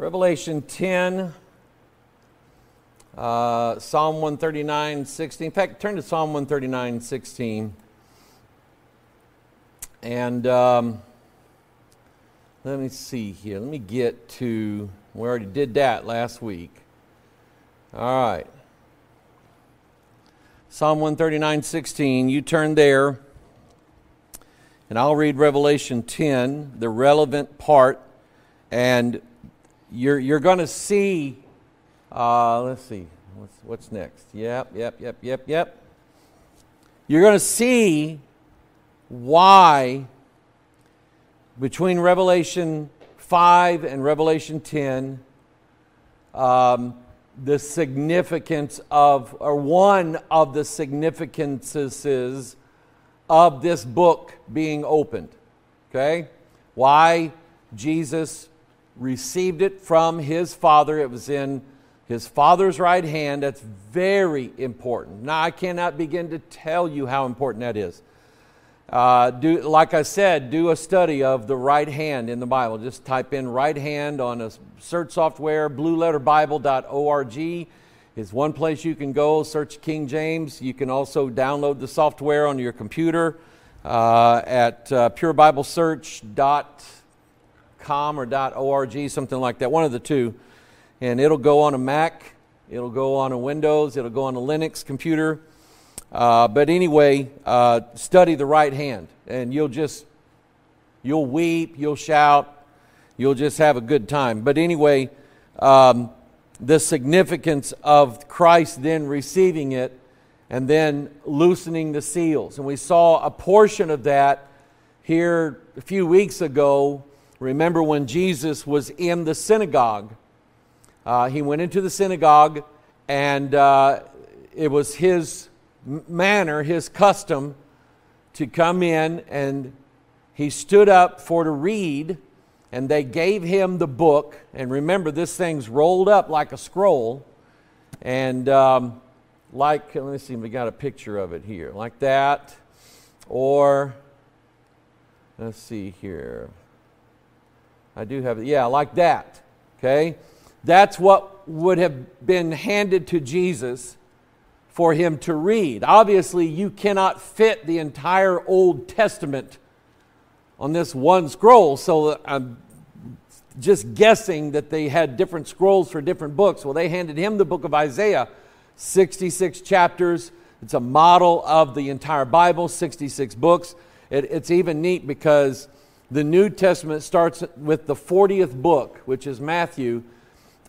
Revelation 10, uh, Psalm 139, 16. In fact, turn to Psalm 139, 16. And um, let me see here. Let me get to, we already did that last week. All right. Psalm 139, 16. You turn there, and I'll read Revelation 10, the relevant part. And you're, you're going to see, uh, let's see, what's, what's next? Yep, yep, yep, yep, yep. You're going to see why between Revelation 5 and Revelation 10, um, the significance of, or one of the significances of this book being opened. Okay? Why Jesus received it from his father. It was in his father's right hand. That's very important. Now, I cannot begin to tell you how important that is. Uh, do, like I said, do a study of the right hand in the Bible. Just type in right hand on a search software, blueletterbible.org is one place you can go. Search King James. You can also download the software on your computer uh, at uh, purebiblesearch.com .com or .org, something like that, one of the two. And it'll go on a Mac, it'll go on a Windows, it'll go on a Linux computer. Uh, but anyway, uh, study the right hand, and you'll just you'll weep, you'll shout, you'll just have a good time. But anyway, um, the significance of Christ then receiving it and then loosening the seals, and we saw a portion of that here a few weeks ago Remember when Jesus was in the synagogue? Uh, he went into the synagogue, and uh, it was his manner, his custom, to come in, and he stood up for to read, and they gave him the book. And remember, this thing's rolled up like a scroll, and um, like, let me see, we got a picture of it here, like that, or let's see here. I do have it. Yeah, like that. Okay? That's what would have been handed to Jesus for him to read. Obviously, you cannot fit the entire Old Testament on this one scroll, so uh, I'm just guessing that they had different scrolls for different books. Well, they handed him the book of Isaiah, 66 chapters. It's a model of the entire Bible, 66 books. It, it's even neat because the New Testament starts with the 40th book, which is Matthew.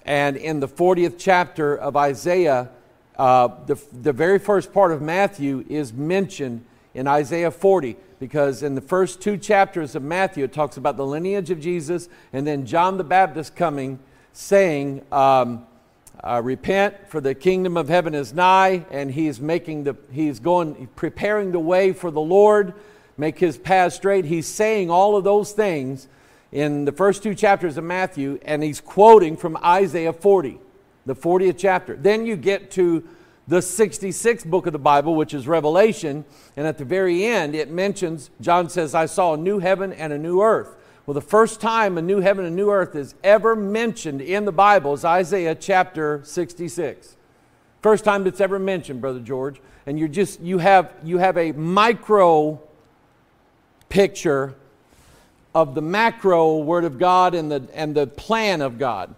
And in the 40th chapter of Isaiah, uh, the, the very first part of Matthew is mentioned in Isaiah 40 because in the first two chapters of Matthew, it talks about the lineage of Jesus and then John the Baptist coming saying, um, uh, repent for the kingdom of heaven is nigh and he's making the he's going preparing the way for the lord make his path straight. He's saying all of those things in the first two chapters of Matthew, and he's quoting from Isaiah 40, the 40th chapter. Then you get to the 66th book of the Bible, which is Revelation, and at the very end, it mentions, John says, I saw a new heaven and a new earth. Well, the first time a new heaven and new earth is ever mentioned in the Bible is Isaiah chapter 66. First time it's ever mentioned, Brother George. And you're just, you have, you have a micro picture of the macro Word of God and the, and the plan of God.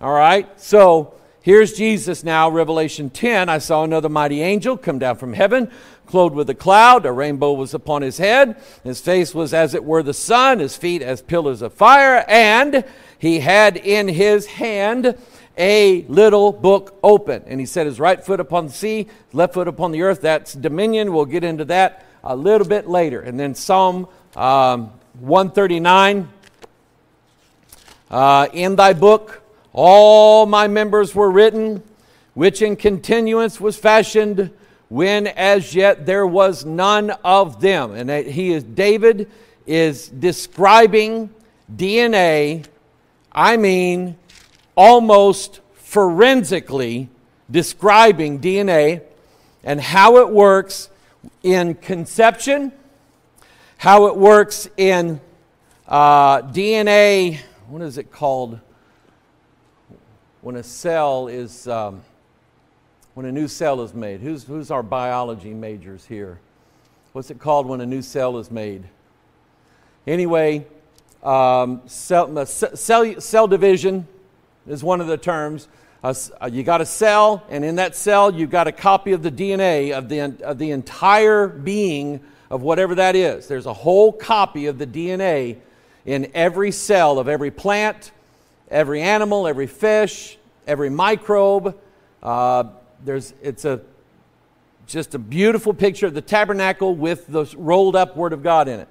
All right? So here's Jesus now, Revelation 10. I saw another mighty angel come down from heaven, clothed with a cloud. A rainbow was upon his head. His face was as it were the sun, his feet as pillars of fire, and he had in his hand a little book open. And he set his right foot upon the sea, left foot upon the earth. That's dominion. We'll get into that a little bit later. And then Psalm um, 139 uh, In thy book all my members were written, which in continuance was fashioned when as yet there was none of them. And he is, David is describing DNA, I mean, almost forensically describing DNA and how it works in conception, how it works in uh, DNA, what is it called? when a cell is, um, when a new cell is made? Who's, who's our biology majors here? What's it called when a new cell is made? Anyway, um, cell, cell, cell division is one of the terms. Uh, you got a cell, and in that cell, you've got a copy of the DNA of the, of the entire being of whatever that is. There's a whole copy of the DNA in every cell of every plant, every animal, every fish, every microbe. Uh, there's, it's a, just a beautiful picture of the tabernacle with the rolled up Word of God in it.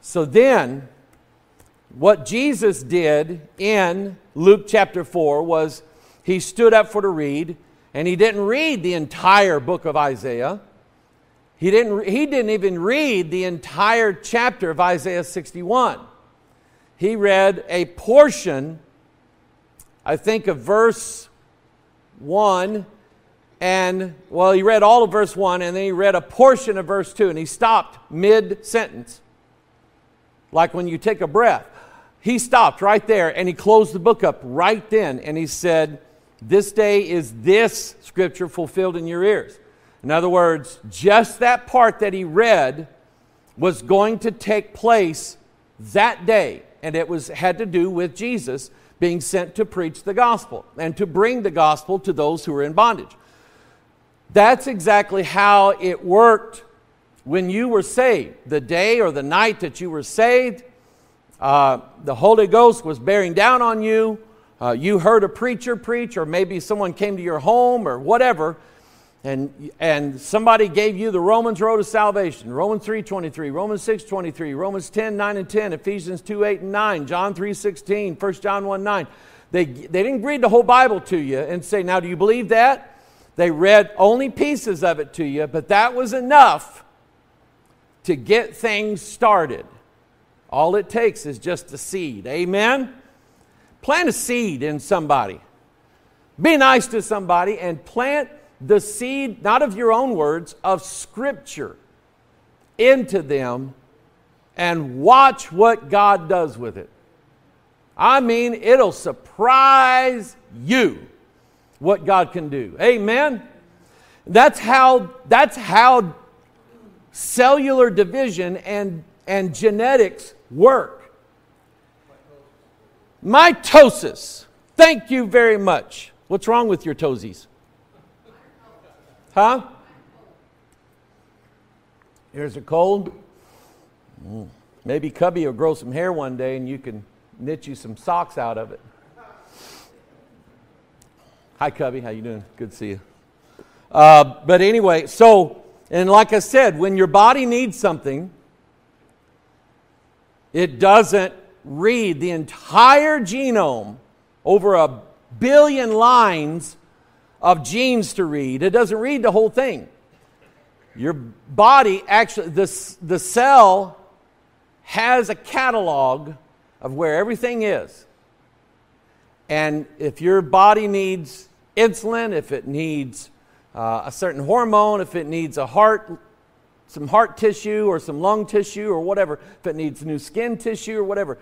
So then, what Jesus did in Luke chapter 4 was he stood up for to read, and he didn't read the entire book of Isaiah. He didn't, he didn't even read the entire chapter of Isaiah 61. He read a portion, I think, of verse 1, and, well, he read all of verse 1, and then he read a portion of verse 2, and he stopped mid sentence. Like when you take a breath. He stopped right there and he closed the book up right then and he said, This day is this scripture fulfilled in your ears. In other words, just that part that he read was going to take place that day, and it was had to do with Jesus being sent to preach the gospel and to bring the gospel to those who were in bondage. That's exactly how it worked when you were saved. The day or the night that you were saved, uh, the Holy Ghost was bearing down on you. Uh, you heard a preacher preach, or maybe someone came to your home, or whatever, and, and somebody gave you the Romans road of salvation Romans 3 23, Romans 6 23, Romans 10 9 and 10, Ephesians 2 8 and 9, John 3 16, 1 John 1 9. They, they didn't read the whole Bible to you and say, Now, do you believe that? They read only pieces of it to you, but that was enough to get things started. All it takes is just a seed. Amen? Plant a seed in somebody. Be nice to somebody and plant the seed, not of your own words, of Scripture into them and watch what God does with it. I mean, it'll surprise you what God can do. Amen? That's how, that's how cellular division and, and genetics work. Mitosis. Thank you very much. What's wrong with your toesies? Huh? Here's a cold. Mm. Maybe Cubby will grow some hair one day and you can knit you some socks out of it. Hi, Cubby. How you doing? Good to see you. Uh, but anyway, so and like I said, when your body needs something, it doesn't read the entire genome over a billion lines of genes to read. It doesn't read the whole thing. Your body actually, the, the cell has a catalog of where everything is. And if your body needs insulin, if it needs uh, a certain hormone, if it needs a heart, some heart tissue or some lung tissue or whatever, if it needs new skin tissue or whatever,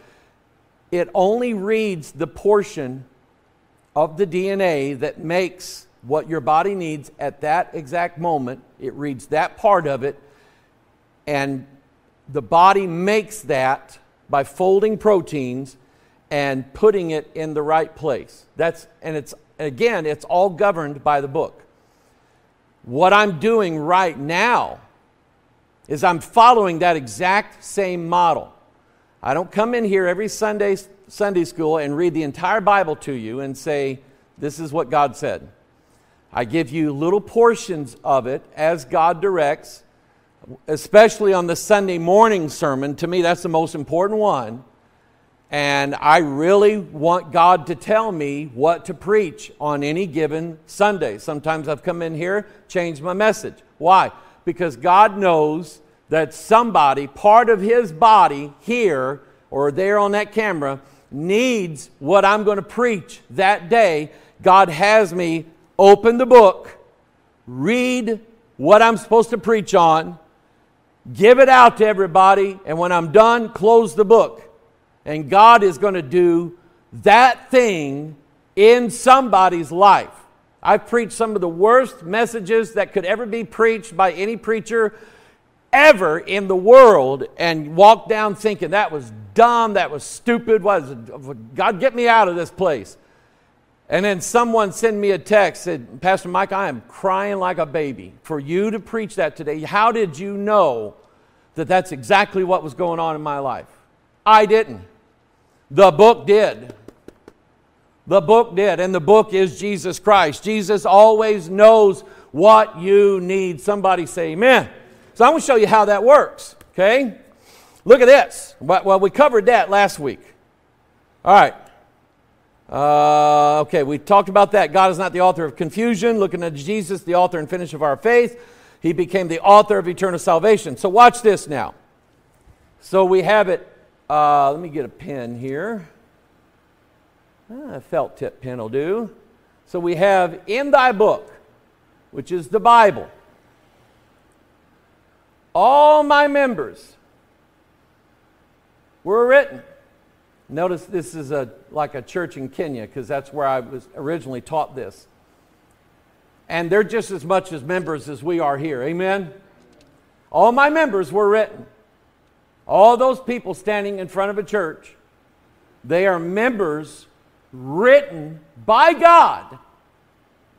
it only reads the portion of the DNA that makes what your body needs at that exact moment. It reads that part of it, and the body makes that by folding proteins and putting it in the right place. That's and it's again, it's all governed by the book. What I'm doing right now is I'm following that exact same model. I don't come in here every Sunday Sunday school and read the entire Bible to you and say this is what God said. I give you little portions of it as God directs, especially on the Sunday morning sermon. To me, that's the most important one. And I really want God to tell me what to preach on any given Sunday. Sometimes I've come in here, changed my message. Why? Because God knows that somebody, part of His body here or there on that camera, needs what I'm going to preach that day. God has me open the book, read what I'm supposed to preach on, give it out to everybody, and when I'm done, close the book. And God is going to do that thing in somebody's life. I've preached some of the worst messages that could ever be preached by any preacher ever in the world and walked down thinking that was dumb, that was stupid, was God get me out of this place. And then someone sent me a text said, Pastor Mike, I am crying like a baby for you to preach that today. How did you know that that's exactly what was going on in my life? I didn't. The book did. The book did, and the book is Jesus Christ. Jesus always knows what you need. Somebody say amen. So I'm going to show you how that works, okay? Look at this. Well, we covered that last week. All right. Uh, okay, we talked about that. God is not the author of confusion. Looking at Jesus, the author and finish of our faith, he became the author of eternal salvation. So watch this now. So we have it. Uh, let me get a pen here. Ah, a felt tip pen will do. So we have in thy book, which is the Bible, all my members were written. Notice this is a, like a church in Kenya because that's where I was originally taught this. And they're just as much as members as we are here. Amen? All my members were written. All those people standing in front of a church, they are members written by God.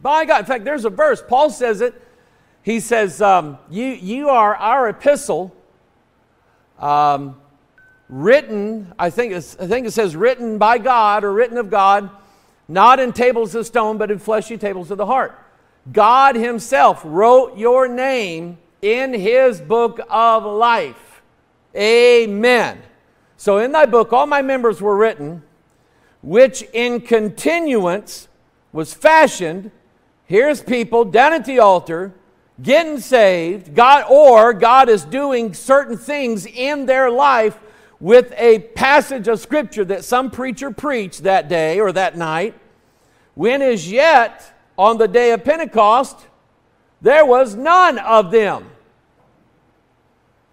By God. In fact, there's a verse, Paul says it. He says, um, you, you are our epistle, um, written, I think, I think it says written by God or written of God, not in tables of stone, but in fleshy tables of the heart. God Himself wrote your name in His book of life. Amen. So in thy book, all my members were written which in continuance was fashioned. Here's people down at the altar getting saved, God, or God is doing certain things in their life with a passage of scripture that some preacher preached that day or that night, when as yet on the day of Pentecost, there was none of them.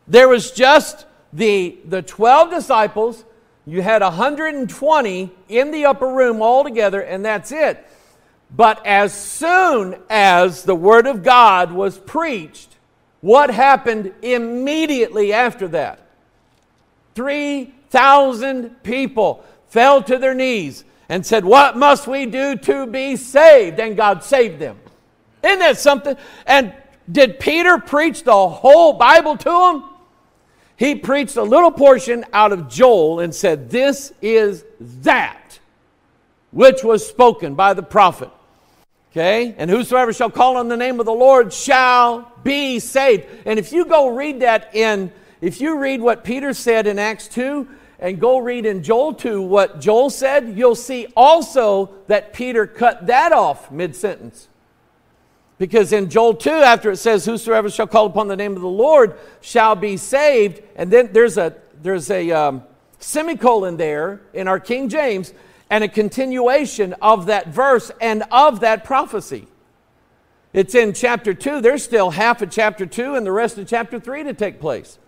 There was just the, the 12 disciples you had 120 in the upper room all together, and that's it. But as soon as the Word of God was preached, what happened immediately after that? 3,000 people fell to their knees and said, What must we do to be saved? And God saved them. Isn't that something? And did Peter preach the whole Bible to them? He preached a little portion out of Joel and said, This is that which was spoken by the prophet. Okay? And whosoever shall call on the name of the Lord shall be saved. And if you go read that in, if you read what Peter said in Acts 2 and go read in Joel 2 what Joel said, you'll see also that Peter cut that off mid sentence. Because in Joel 2, after it says, Whosoever shall call upon the name of the Lord shall be saved, and then there's a, there's a um, semicolon there in our King James, and a continuation of that verse and of that prophecy. It's in chapter 2. There's still half of chapter 2 and the rest of chapter 3 to take place.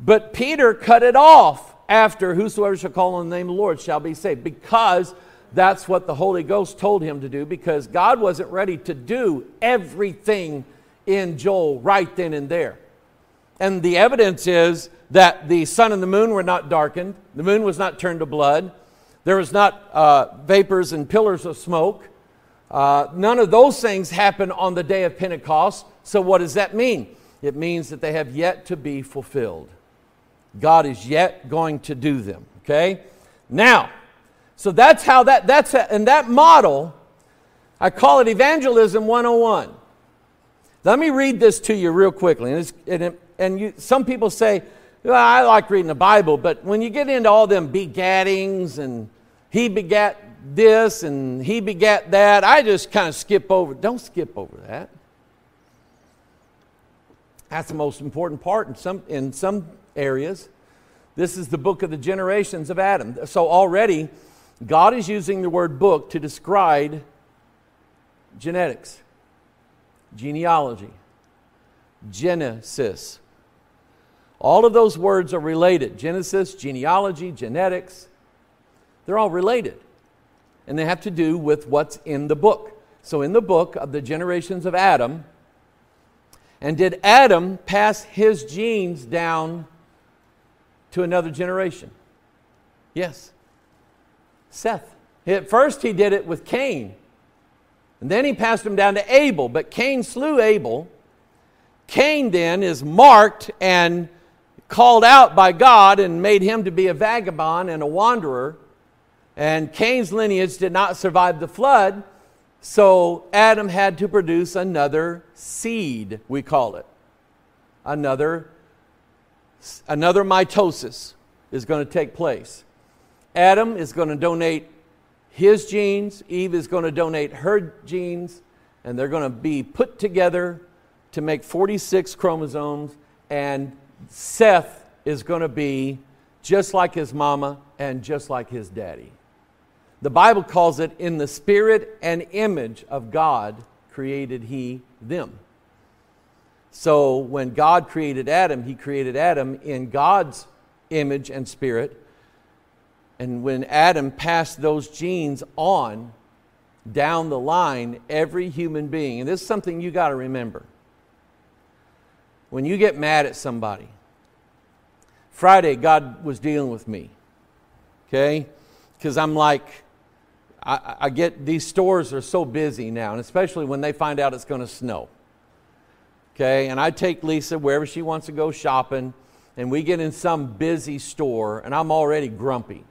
But Peter cut it off after whosoever shall call on the name of the Lord shall be saved because that's what the Holy Ghost told him to do because God wasn't ready to do everything in Joel right then and there. And the evidence is that the sun and the moon were not darkened, the moon was not turned to blood, there was not uh, vapors and pillars of smoke. Uh, none of those things happened on the day of Pentecost. So, what does that mean? It means that they have yet to be fulfilled. God is yet going to do them. Okay? Now, so that's how that, that's, and that model, I call it Evangelism 101. Let me read this to you real quickly. And, and, it, and you, some people say, well, I like reading the Bible, but when you get into all them begattings and he begat this and he begat that, I just kind of skip over. Don't skip over that. That's the most important part in some, in some areas. This is the book of the generations of Adam. So already, God is using the word book to describe genetics, genealogy, Genesis. All of those words are related Genesis, genealogy, genetics. They're all related. and they have to do with what's in the book. So, in the book of the generations of Adam, and did Adam pass his genes down to another generation? Yes. Seth. At first, he did it with Cain. And then he passed him down to Abel. But Cain slew Abel. Cain then is marked and called out by God and made him to be a vagabond and a wanderer. And Cain's lineage did not survive the flood. So Adam had to produce another seed, we call it. Another, another mitosis is going to take place. Adam is going to donate his genes, Eve is going to donate her genes, and they're going to be put together to make 46 chromosomes, and Seth is going to be just like his mama and just like his daddy. The Bible calls it, in the spirit and image of God created he them. So when God created Adam, he created Adam in God's image and spirit. And when Adam passed those genes on down the line, every human being, and this is something you got to remember. When you get mad at somebody, Friday, God was dealing with me, okay? Because I'm like, I, I get these stores are so busy now, and especially when they find out it's going to snow. Okay, and I take Lisa wherever she wants to go shopping, and we get in some busy store, and I'm already grumpy.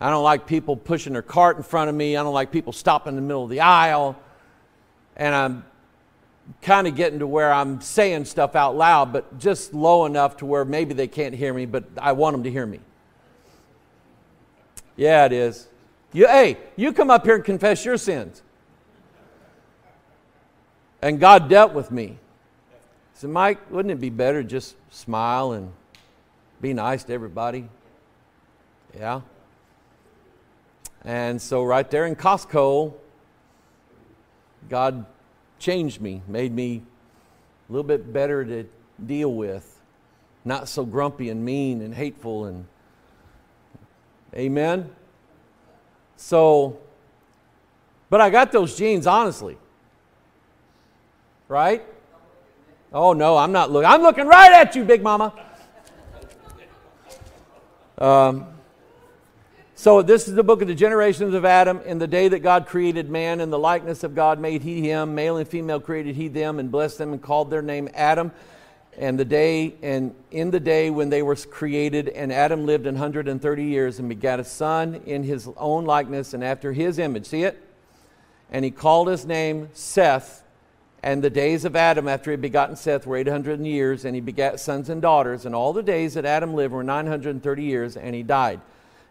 I don't like people pushing their cart in front of me. I don't like people stopping in the middle of the aisle. And I'm kind of getting to where I'm saying stuff out loud, but just low enough to where maybe they can't hear me, but I want them to hear me. Yeah, it is. You, hey, you come up here and confess your sins. And God dealt with me. He said, Mike, wouldn't it be better just smile and be nice to everybody? Yeah. And so, right there in Costco, God changed me, made me a little bit better to deal with, not so grumpy and mean and hateful and Amen. So, but I got those genes, honestly. Right? Oh, no, I'm not looking. I'm looking right at you, Big Mama. Um, so, this is the book of the generations of Adam. In the day that God created man, in the likeness of God made he him, male and female created he them, and blessed them and called their name Adam. And the day and in the day when they were created and adam lived an 130 years and begat a son in his own likeness and after his image. See it? And he called his name seth. And the days of adam after he had begotten seth were 800 years and he begat sons and daughters. And all the days that adam lived were 930 years and he died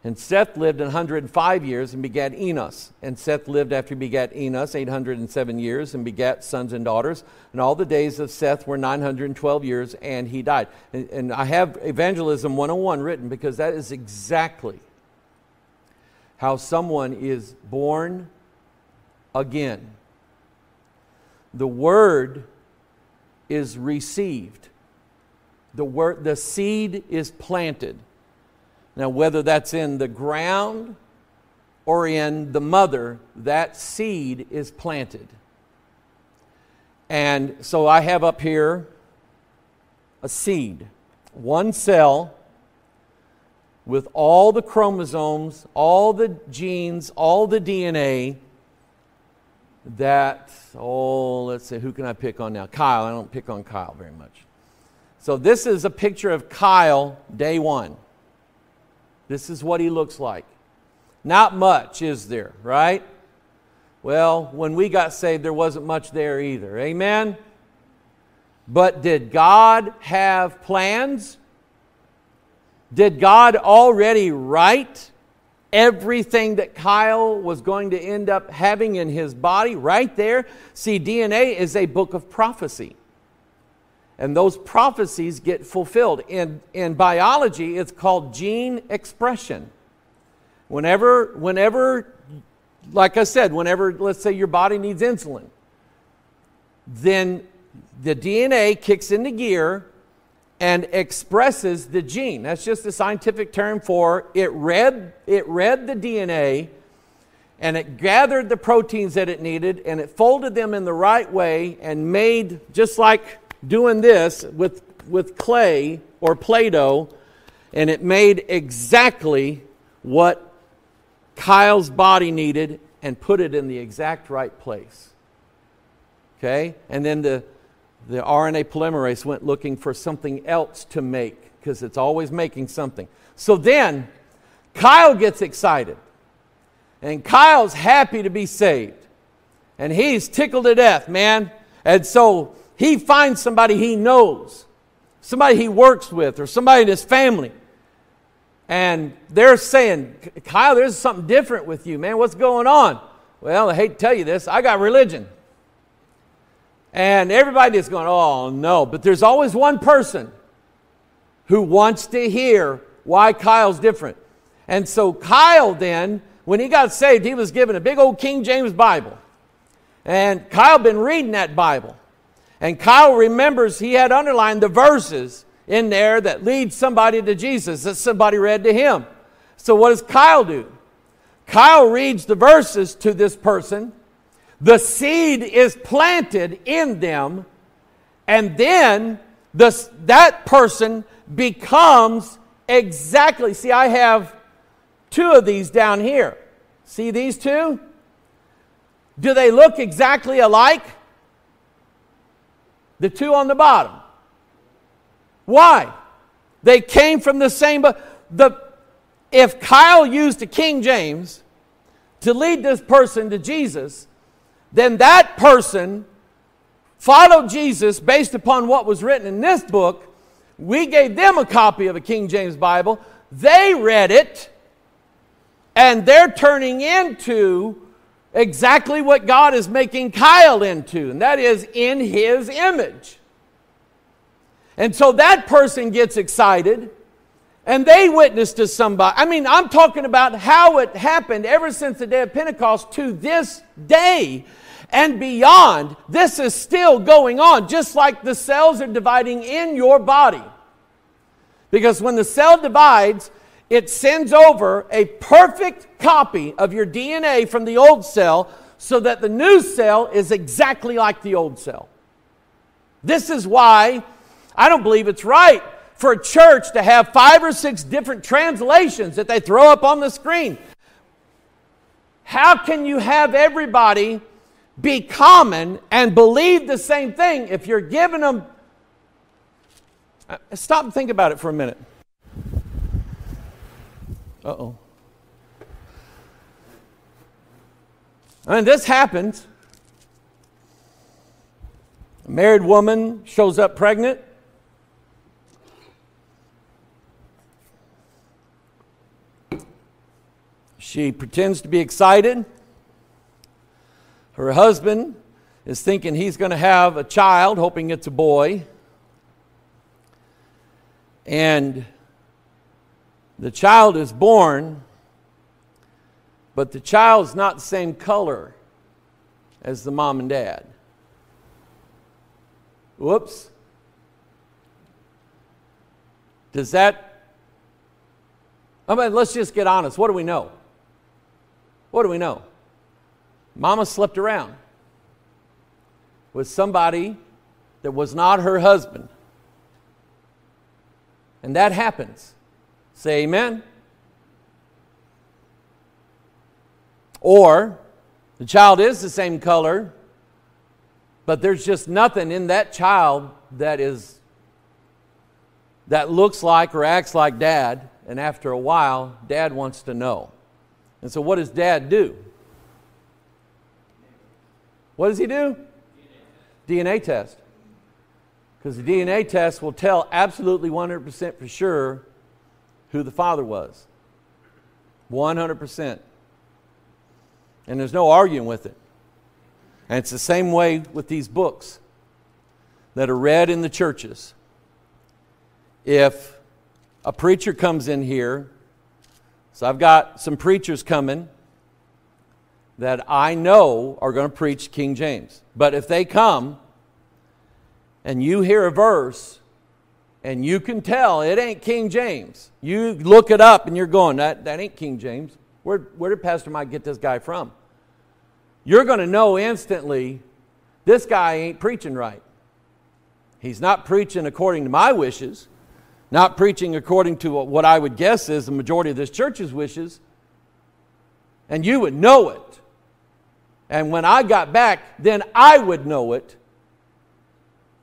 and Seth lived 105 years and begat Enos. And Seth lived after he begat Enos 807 years and begat sons and daughters. And all the days of Seth were 912 years and he died. And, and I have Evangelism 101 written because that is exactly how someone is born again. The word is received. The word the seed is planted. Now, whether that's in the ground or in the mother, that seed is planted. And so I have up here a seed, one cell with all the chromosomes, all the genes, all the DNA that, oh, let's see, who can I pick on now? Kyle. I don't pick on Kyle very much. So this is a picture of Kyle, day one. This is what he looks like. Not much, is there, right? Well, when we got saved, there wasn't much there either. Amen? But did God have plans? Did God already write everything that Kyle was going to end up having in his body right there? See, DNA is a book of prophecy and those prophecies get fulfilled. In, in biology, it's called gene expression. Whenever, whenever, like I said, whenever, let's say your body needs insulin, then the DNA kicks into gear and expresses the gene. That's just a scientific term for it read, it read the DNA and it gathered the proteins that it needed and it folded them in the right way and made just like doing this with, with clay or Play Doh, and it made exactly what Kyle's body needed and put it in the exact right place. Okay? And then the, the RNA polymerase went looking for something else to make because it's always making something. So then, Kyle gets excited. And Kyle's happy to be saved. And he's tickled to death, man. And so he finds somebody he knows, somebody he works with, or somebody in his family. And they're saying, Kyle, there's something different with you, man. What's going on? Well, I hate to tell you this, I got religion. And everybody is going, oh no. But there's always one person who wants to hear why Kyle's different. And so Kyle then when he got saved, he was given a big old King James Bible. And Kyle been reading that Bible. And Kyle remembers he had underlined the verses in there that lead somebody to Jesus that somebody read to him. So what does Kyle do? Kyle reads the verses to this person. The seed is planted in them. And then the, that person becomes exactly, see, I have two of these down here. See these two? Do they look exactly alike? The two on the bottom. Why? They came from the same. But the if Kyle used a King James to lead this person to Jesus, then that person followed Jesus based upon what was written in this book. We gave them a copy of a King James Bible. They read it and they're turning into exactly what God is making Kyle into, and that is in his image. And so that person gets excited and they witness to somebody. I mean, I'm talking about how it happened ever since the day of Pentecost to this day and beyond. This is still going on, just like the cells are dividing in your body. Because when the cell divides, it sends over a perfect copy of your DNA from the old cell so that the new cell is exactly like the old cell. This is why I don't believe it's right for a church to have five or six different translations that they throw up on the screen. How can you have everybody be common and believe the same thing if you're giving them? Uh, stop and think about it for a minute. Uh oh. I mean, this happens. A married woman shows up pregnant. She pretends to be excited. Her husband is thinking he's going to have a child, hoping it's a boy. And the child is born, but the child's not the same color as the mom and dad. Whoops. Does that. I mean, let's just get honest. What do we know? What do we know? Mama slept around with somebody that was not her husband. And that happens. Say amen. Or the child is the same color, but there's just nothing in that child that is that looks like or acts like dad, and after a while, dad wants to know. And so what does dad do? What does he do? DNA test. Because the DNA test will tell absolutely 100% for sure who the Father was. 100%. And there's no arguing with it. And it's the same way with these books that are read in the churches. If a preacher comes in here, so I've got some preachers coming that I know are going to preach King James. But if they come and you hear a verse and you can tell it ain't King James. You look it up and you're going, that, that ain't King James. Where, where did Pastor Mike get this guy from? You're going to know instantly this guy ain't preaching right. He's not preaching according to my wishes, not preaching according to what I would guess is the majority of this church's wishes. And you would know it. And when I got back, then I would know it.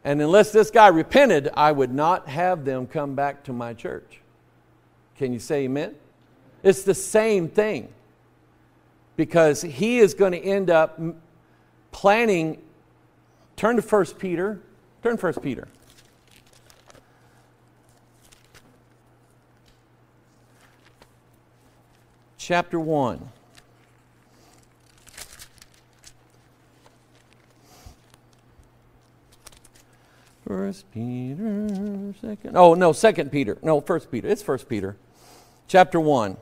And unless this guy repented, I would not have them come back to my church. Can you say amen? It's the same thing. Because he is going to end up planning. Turn to 1 Peter. Turn 1 Peter. Chapter 1. First Peter, second. Oh no, Second Peter. No, First Peter. It's First Peter, chapter one.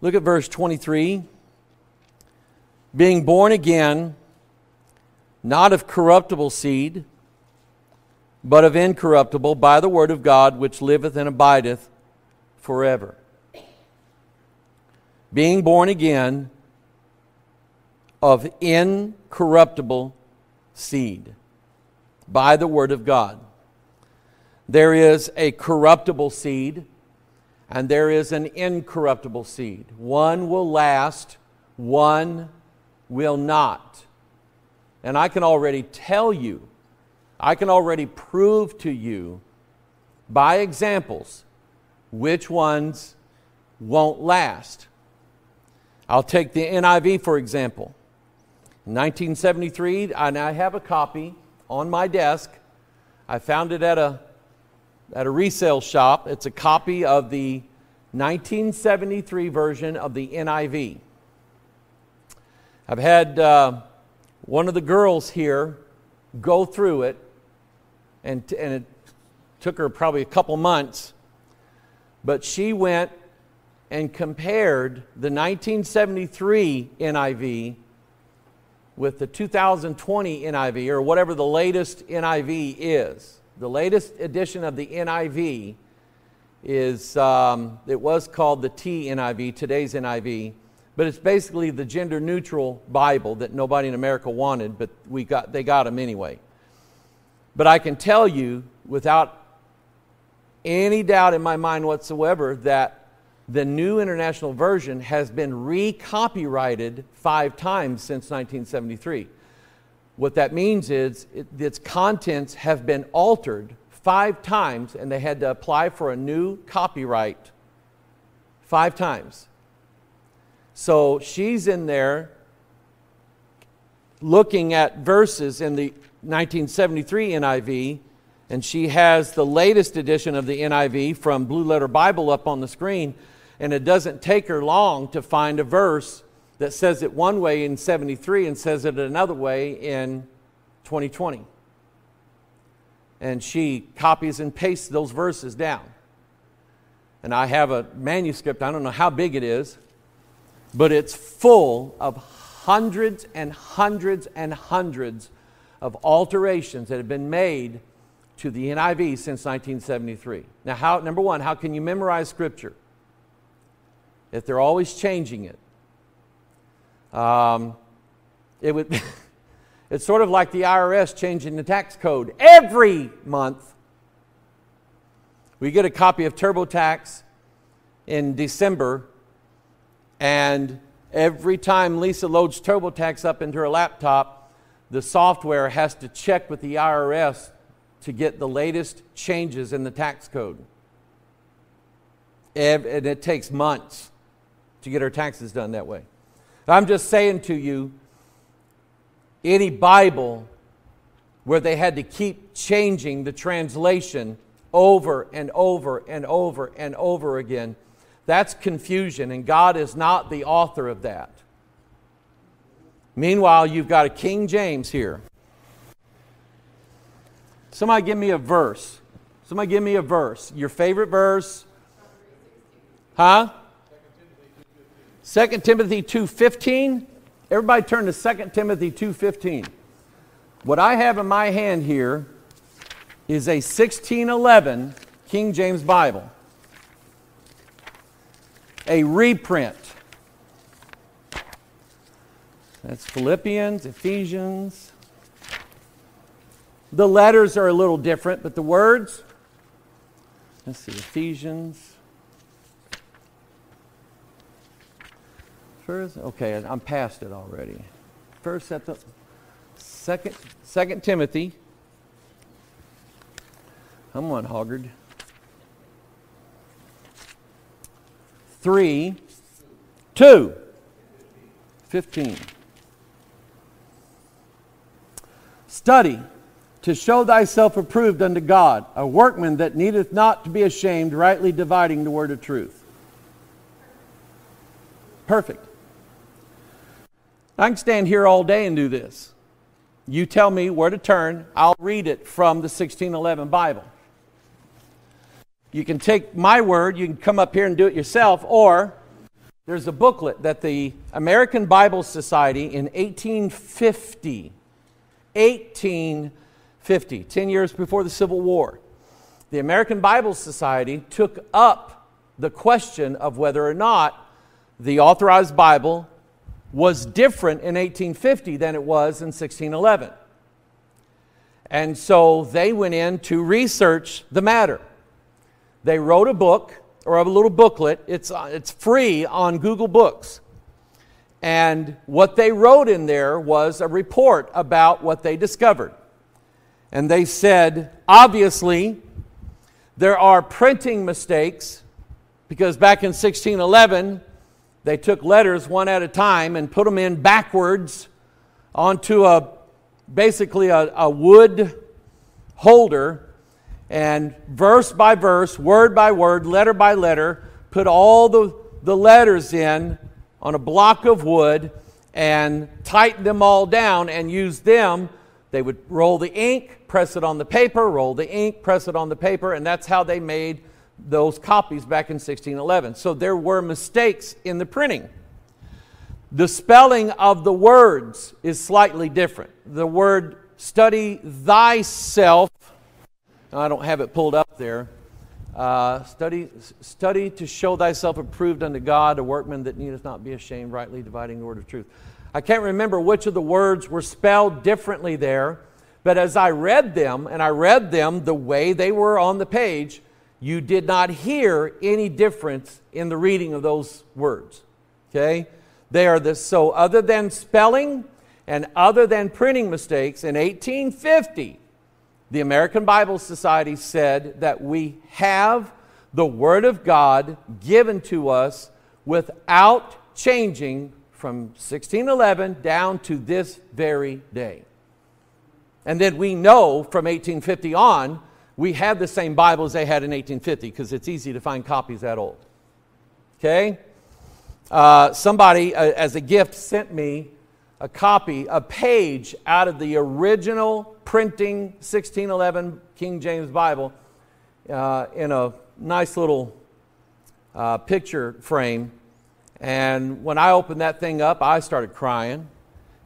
Look at verse twenty-three. Being born again, not of corruptible seed, but of incorruptible, by the word of God, which liveth and abideth forever. Being born again of incorruptible seed by the Word of God. There is a corruptible seed and there is an incorruptible seed. One will last, one will not. And I can already tell you, I can already prove to you by examples which ones won't last. I'll take the NIV for example. 1973, and I have a copy on my desk. I found it at a, at a resale shop. It's a copy of the 1973 version of the NIV. I've had uh, one of the girls here go through it, and, and it took her probably a couple months, but she went and compared the 1973 NIV with the 2020 NIV or whatever the latest NIV is. The latest edition of the NIV is, um, it was called the TNIV, today's NIV, but it's basically the gender neutral Bible that nobody in America wanted, but we got, they got them anyway. But I can tell you without any doubt in my mind whatsoever that the New International Version has been recopyrighted five times since 1973. What that means is it, its contents have been altered five times, and they had to apply for a new copyright five times. So she's in there looking at verses in the 1973 NIV, and she has the latest edition of the NIV from Blue Letter Bible up on the screen and it doesn't take her long to find a verse that says it one way in 73 and says it another way in 2020. And she copies and pastes those verses down. And I have a manuscript, I don't know how big it is, but it's full of hundreds and hundreds and hundreds of alterations that have been made to the NIV since 1973. Now, how, number one, how can you memorize Scripture? If they're always changing it. Um, it would, it's sort of like the IRS changing the tax code every month. We get a copy of TurboTax in December, and every time Lisa loads TurboTax up into her laptop, the software has to check with the IRS to get the latest changes in the tax code. And it takes months to get our taxes done that way. I'm just saying to you, any Bible where they had to keep changing the translation over and over and over and over again, that's confusion, and God is not the author of that. Meanwhile, you've got a King James here. Somebody give me a verse. Somebody give me a verse. Your favorite verse? Huh? 2 Timothy 2:15. Everybody turn to 2 Timothy 2:15. What I have in my hand here is a 1611 King James Bible. A reprint. That's Philippians, Ephesians. The letters are a little different, but the words, let's see, Ephesians. First, okay, I'm past it already. First, at the second, second Timothy. Come on, Hoggard. 3, 2, 15. Study to show thyself approved unto God, a workman that needeth not to be ashamed, rightly dividing the word of truth. Perfect. I can stand here all day and do this. You tell me where to turn, I'll read it from the 1611 Bible. You can take my word, you can come up here and do it yourself, or there's a booklet that the American Bible Society in 1850, 1850, 10 years before the Civil War, the American Bible Society took up the question of whether or not the authorized Bible was different in 1850 than it was in 1611. And so they went in to research the matter. They wrote a book or a little booklet. It's, uh, it's free on Google Books. And what they wrote in there was a report about what they discovered. And they said, obviously, there are printing mistakes because back in 1611, they took letters one at a time and put them in backwards onto a basically a, a wood holder and verse by verse, word by word, letter by letter, put all the, the letters in on a block of wood and tighten them all down and use them. They would roll the ink, press it on the paper, roll the ink, press it on the paper, and that's how they made those copies back in 1611. So there were mistakes in the printing. The spelling of the words is slightly different. The word study thyself I don't have it pulled up there. Uh, study, study to show thyself approved unto God, a workman that needeth not be ashamed, rightly dividing the word of truth. I can't remember which of the words were spelled differently there, but as I read them, and I read them the way they were on the page, you did not hear any difference in the reading of those words. Okay? They are the so other than spelling and other than printing mistakes in 1850 the American Bible Society said that we have the Word of God given to us without changing from 1611 down to this very day. And then we know from 1850 on, we have the same Bible as they had in 1850 because it's easy to find copies that old. Okay? Uh, somebody, uh, as a gift, sent me a copy, a page out of the original printing 1611 King James Bible uh, in a nice little uh, picture frame. And when I opened that thing up, I started crying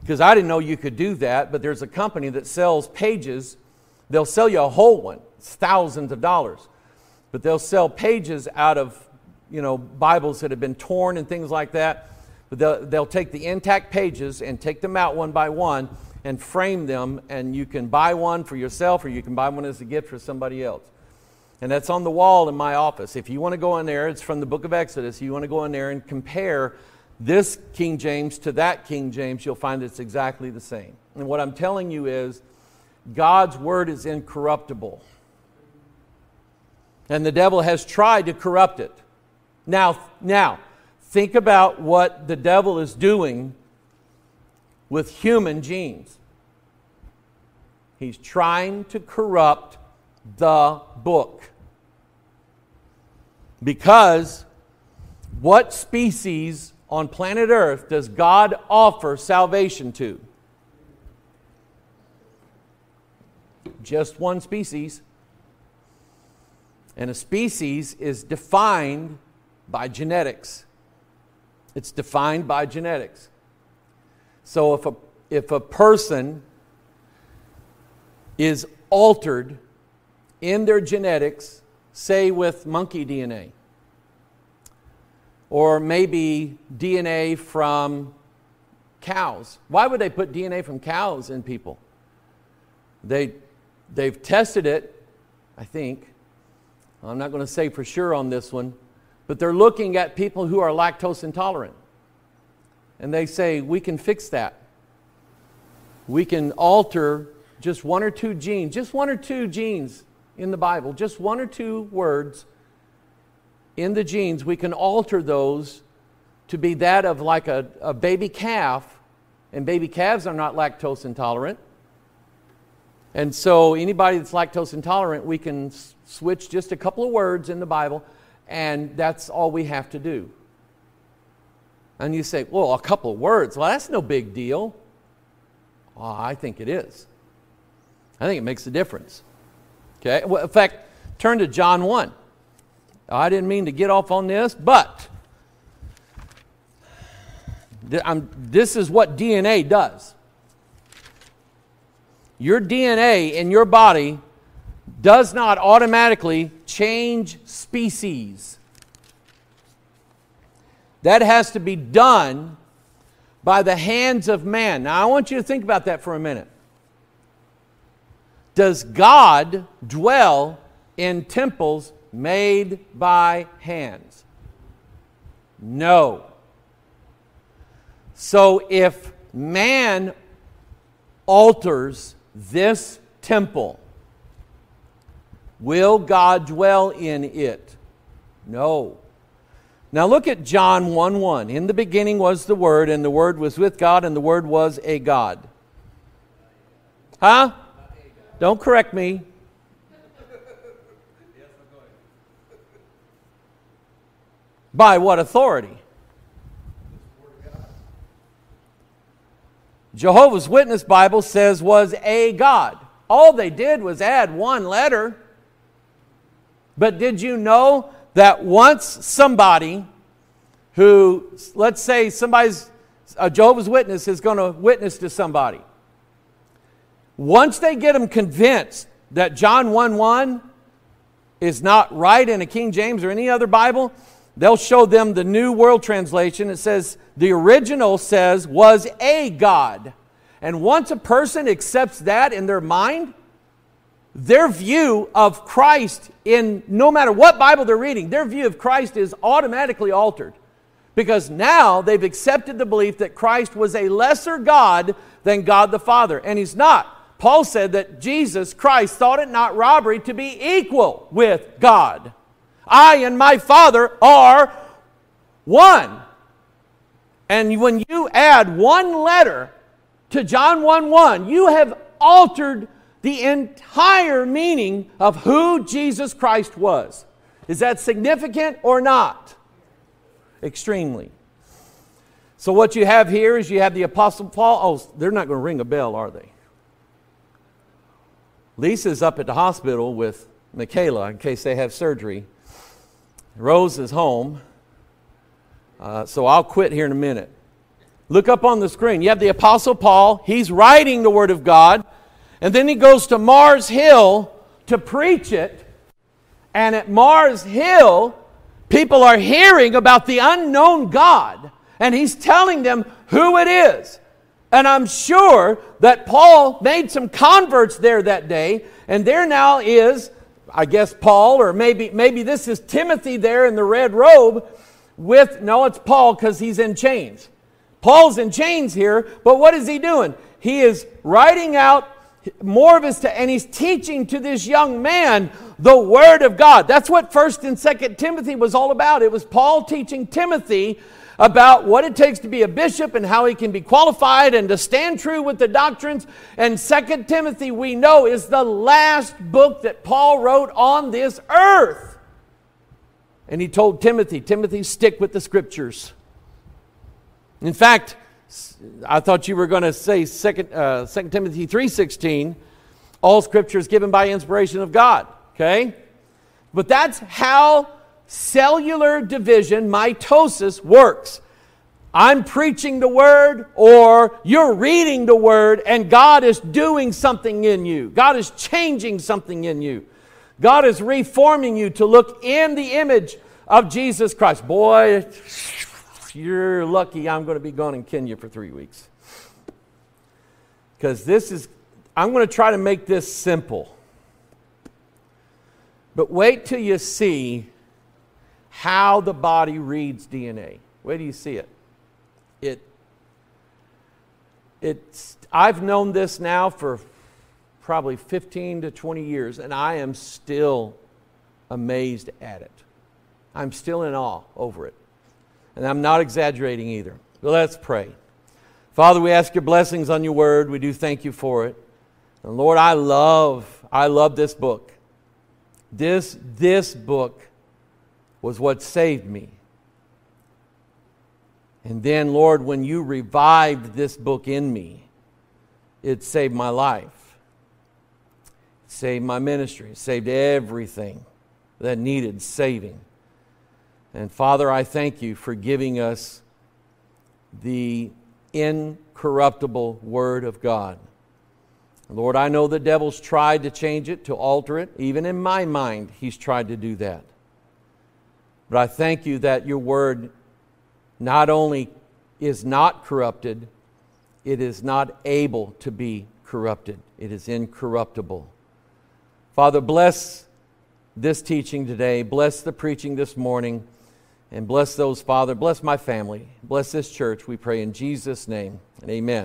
because I didn't know you could do that. But there's a company that sells pages, they'll sell you a whole one, thousands of dollars. But they'll sell pages out of you know Bibles that have been torn and things like that But They'll, they'll take the intact pages and take them out one by one and frame them, and you can buy one for yourself or you can buy one as a gift for somebody else. And that's on the wall in my office. If you want to go in there, it's from the book of Exodus. You want to go in there and compare this King James to that King James, you'll find it's exactly the same. And what I'm telling you is God's word is incorruptible. And the devil has tried to corrupt it. Now, now, Think about what the devil is doing with human genes. He's trying to corrupt the book. Because what species on planet Earth does God offer salvation to? Just one species. And a species is defined by genetics. It's defined by genetics. So if a, if a person is altered in their genetics say with monkey DNA, or maybe DNA from cows. Why would they put DNA from cows in people? They, they've tested it, I think. I'm not going to say for sure on this one, but they're looking at people who are lactose intolerant. And they say, we can fix that. We can alter just one or two genes, just one or two genes in the Bible, just one or two words in the genes, we can alter those to be that of like a, a baby calf, and baby calves are not lactose intolerant. And so, anybody that's lactose intolerant, we can s- switch just a couple of words in the Bible, and that's all we have to do. And you say, well, a couple of words, well, that's no big deal. Oh, I think it is. I think it makes a difference. Okay? Well, in fact, turn to John 1. I didn't mean to get off on this, but this is what DNA does. Your DNA in your body does not automatically change species. That has to be done by the hands of man. Now, I want you to think about that for a minute. Does God dwell in temples made by hands? No. So if man alters this temple, will God dwell in it? No. Now look at John 1 1. In the beginning was the Word, and the Word was with God, and the Word was a God. Huh? Don't correct me. By what authority? Jehovah's Witness Bible says was a God. All they did was add one letter. But did you know that once somebody who, let's say somebody's, a Jehovah's Witness is going to witness to somebody, once they get them convinced that John 1 1 is not right in a King James or any other Bible, they'll show them the New World Translation. It says, the original says, was a God. And once a person accepts that in their mind, their view of Christ in no matter what Bible they're reading, their view of Christ is automatically altered. Because now they've accepted the belief that Christ was a lesser God than God the Father. And he's not. Paul said that Jesus Christ thought it not robbery to be equal with God. I and my Father are one. And when you add one letter to John 1 1, you have altered the entire meaning of who Jesus Christ was. Is that significant or not? Extremely. So, what you have here is you have the Apostle Paul. Oh, they're not going to ring a bell, are they? Lisa's up at the hospital with Michaela in case they have surgery. Rose is home. Uh, so I'll quit here in a minute. Look up on the screen. You have the Apostle Paul. He's writing the Word of God. And then he goes to Mars Hill to preach it. And at Mars Hill, people are hearing about the unknown God. And he's telling them who it is. And I'm sure that Paul made some converts there that day. And there now is I guess Paul, or maybe, maybe this is Timothy there in the red robe with, no, it's Paul because he's in chains. Paul's in chains here, but what is he doing? He is writing out more of his, and he's teaching to this young man the Word of God. That's what 1st and 2nd Timothy was all about. It was Paul teaching Timothy about what it takes to be a bishop and how he can be qualified and to stand true with the doctrines. And Second Timothy, we know, is the last book that Paul wrote on this earth. And he told Timothy, Timothy, stick with the scriptures. In fact, I thought you were going to say 2 uh, 2 Timothy 3.16, all scripture is given by inspiration of God. Okay? But that's how cellular division, mitosis, works. I'm preaching the word, or you're reading the word, and God is doing something in you. God is changing something in you. God is reforming you to look in the image of Jesus Christ. Boy, you're lucky I'm going to be gone in Kenya for three weeks. Because this is, I'm going to try to make this simple. But wait till you see how the body reads DNA. Where do you see it? It, it's, I've known this now for probably 15 to 20 years, and I am still amazed at it. I'm still in awe over it. And I'm not exaggerating either. But let's pray. Father, we ask your blessings on your word. We do thank you for it. And Lord, I love, I love this book. This, this book was what saved me. And then, Lord, when you revived this book in me, it saved my life, it saved my ministry, it saved everything that needed saving. And Father, I thank you for giving us the incorruptible Word of God. Lord, I know the devil's tried to change it, to alter it. Even in my mind, he's tried to do that. But I thank you that your Word not only is not corrupted, it is not able to be corrupted. It is incorruptible. Father, bless this teaching today. Bless the preaching this morning. And bless those, Father. Bless my family. Bless this church, we pray in Jesus' name. And amen.